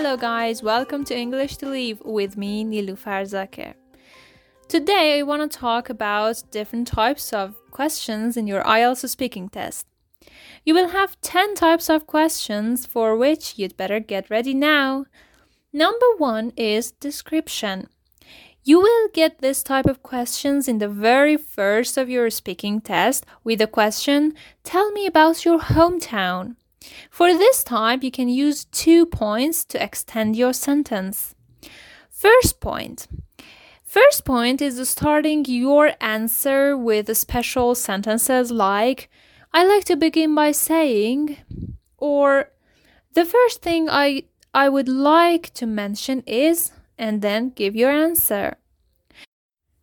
Hello, guys, welcome to English to Live with me, Nilufar Zakir. Today, I want to talk about different types of questions in your IELTS speaking test. You will have 10 types of questions for which you'd better get ready now. Number one is description. You will get this type of questions in the very first of your speaking test with the question, Tell me about your hometown. For this type, you can use two points to extend your sentence. First point. First point is starting your answer with special sentences like, I like to begin by saying, or the first thing I, I would like to mention is, and then give your answer.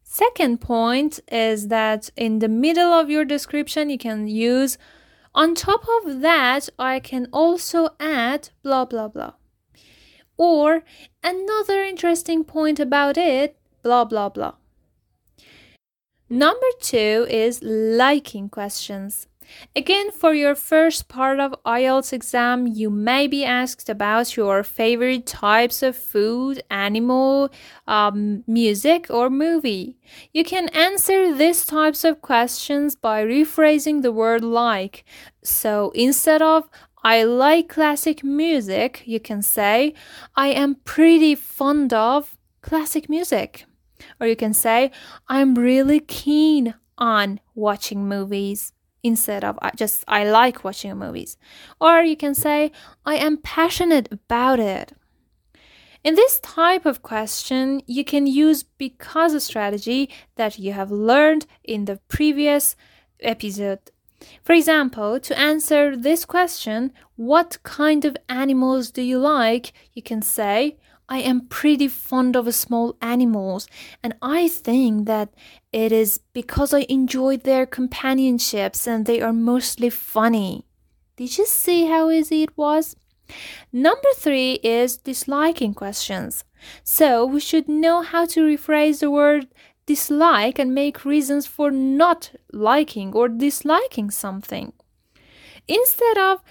Second point is that in the middle of your description, you can use on top of that, I can also add blah blah blah. Or another interesting point about it, blah blah blah. Number two is liking questions. Again, for your first part of IELTS exam, you may be asked about your favorite types of food, animal, um, music, or movie. You can answer these types of questions by rephrasing the word like. So instead of I like classic music, you can say I am pretty fond of classic music. Or you can say I'm really keen on watching movies instead of I just I like watching movies. Or you can say I am passionate about it. In this type of question, you can use because strategy that you have learned in the previous episode. For example, to answer this question, what kind of animals do you like? You can say, I am pretty fond of small animals, and I think that it is because I enjoy their companionships and they are mostly funny. Did you see how easy it was? Number three is disliking questions. So we should know how to rephrase the word dislike and make reasons for not liking or disliking something. Instead of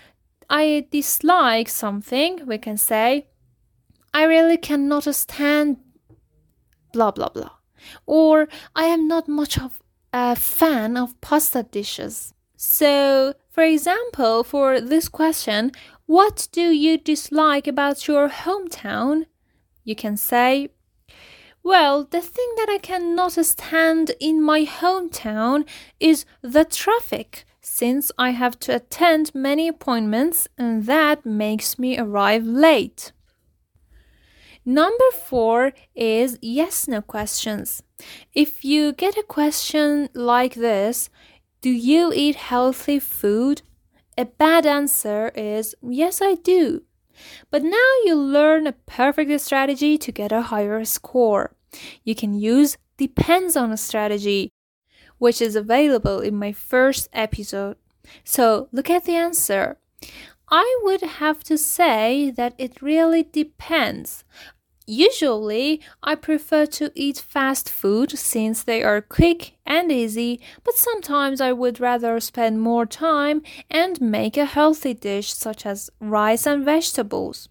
I dislike something, we can say I really cannot stand blah blah blah. Or I am not much of a fan of pasta dishes. So, for example, for this question, what do you dislike about your hometown? You can say, Well, the thing that I cannot stand in my hometown is the traffic, since I have to attend many appointments and that makes me arrive late. Number four is yes no questions. If you get a question like this, do you eat healthy food? A bad answer is yes, I do. But now you learn a perfect strategy to get a higher score. You can use depends on a strategy, which is available in my first episode. So look at the answer. I would have to say that it really depends. Usually, I prefer to eat fast food since they are quick and easy, but sometimes I would rather spend more time and make a healthy dish such as rice and vegetables.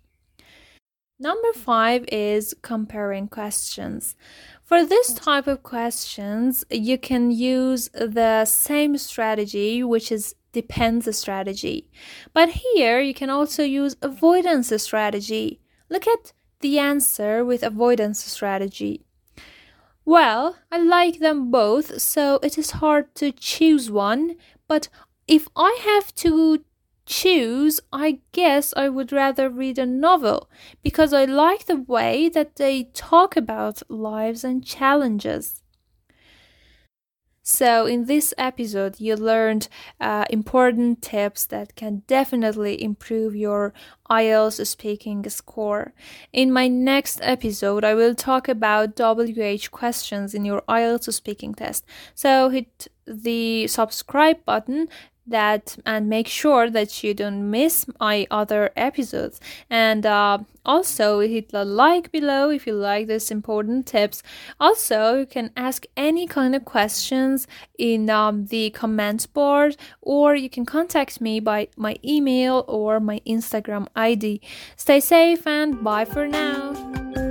Number five is comparing questions. For this type of questions, you can use the same strategy, which is depends strategy. But here you can also use avoidance strategy. Look at the answer with avoidance strategy. Well, I like them both, so it is hard to choose one, but if I have to choose, I guess I would rather read a novel because I like the way that they talk about lives and challenges. So, in this episode, you learned uh, important tips that can definitely improve your IELTS speaking score. In my next episode, I will talk about WH questions in your IELTS speaking test. So, hit the subscribe button that and make sure that you don't miss my other episodes. And uh, also hit the like below if you like this important tips also you can ask any kind of questions in um, the comment board or you can contact me by my email or my instagram id stay safe and bye for now